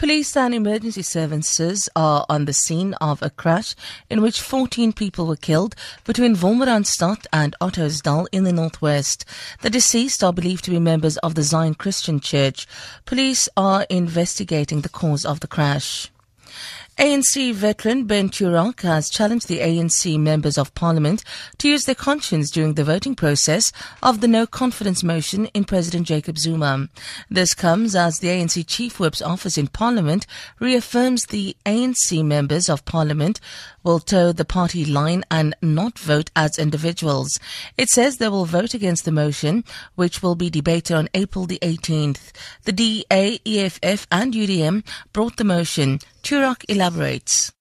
Police and emergency services are on the scene of a crash in which 14 people were killed between Wolmaranstad and Ottosdal in the northwest. The deceased are believed to be members of the Zion Christian Church. Police are investigating the cause of the crash. ANC veteran Ben Turok has challenged the ANC members of parliament to use their conscience during the voting process of the no confidence motion in President Jacob Zuma. This comes as the ANC chief whip's office in parliament reaffirms the ANC members of parliament will toe the party line and not vote as individuals. It says they will vote against the motion, which will be debated on April the 18th. The DA, EFF and UDM brought the motion. Turok elaborates.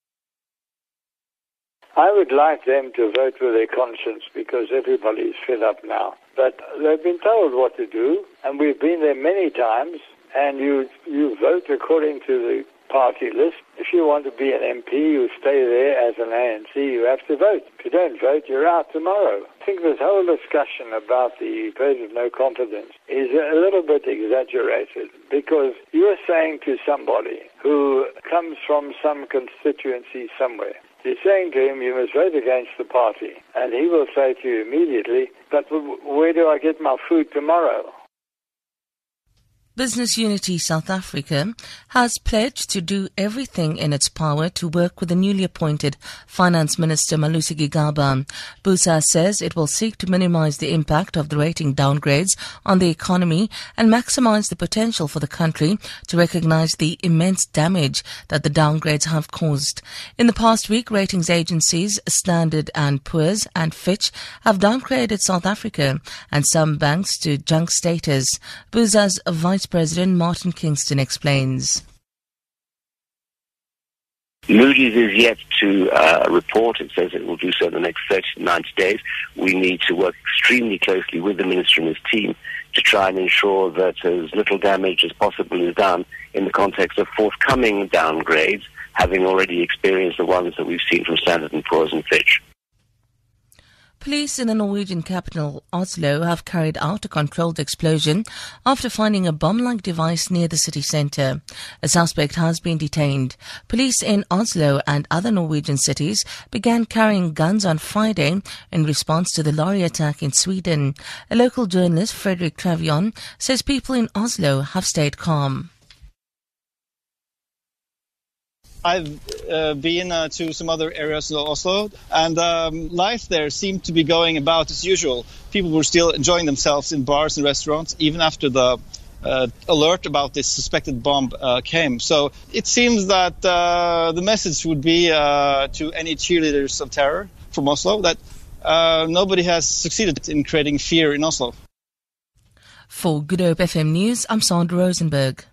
I would like them to vote with their conscience because everybody is fed up now. But they've been told what to do, and we've been there many times, and you, you vote according to the party list. If you want to be an MP, you stay there as an ANC, you have to vote. If you don't vote, you're out tomorrow. I think this whole discussion about the vote of no confidence is a little bit exaggerated because you're saying to somebody who comes from some constituency somewhere, you're saying to him, you must vote against the party. And he will say to you immediately, but where do I get my food tomorrow? Business Unity South Africa has pledged to do everything in its power to work with the newly appointed Finance Minister Malusi Gigaba. BUSA says it will seek to minimize the impact of the rating downgrades on the economy and maximize the potential for the country to recognize the immense damage that the downgrades have caused. In the past week, ratings agencies Standard and Poor's and Fitch have downgraded South Africa and some banks to junk status. BUSA's Vice President Martin Kingston explains. Moody's is yet to uh, report. It says it will do so in the next 30 to 90 days. We need to work extremely closely with the minister and his team to try and ensure that as little damage as possible is done in the context of forthcoming downgrades, having already experienced the ones that we've seen from Standard & Poor's and Fitch. Police in the Norwegian capital, Oslo, have carried out a controlled explosion after finding a bomb-like device near the city centre. A suspect has been detained. Police in Oslo and other Norwegian cities began carrying guns on Friday in response to the lorry attack in Sweden. A local journalist, Frederick Travion, says people in Oslo have stayed calm. I've uh, been uh, to some other areas of Oslo, and um, life there seemed to be going about as usual. People were still enjoying themselves in bars and restaurants, even after the uh, alert about this suspected bomb uh, came. So it seems that uh, the message would be uh, to any cheerleaders of terror from Oslo that nobody has succeeded in creating fear in Oslo. For Good Hope FM News, I'm Sandra Rosenberg.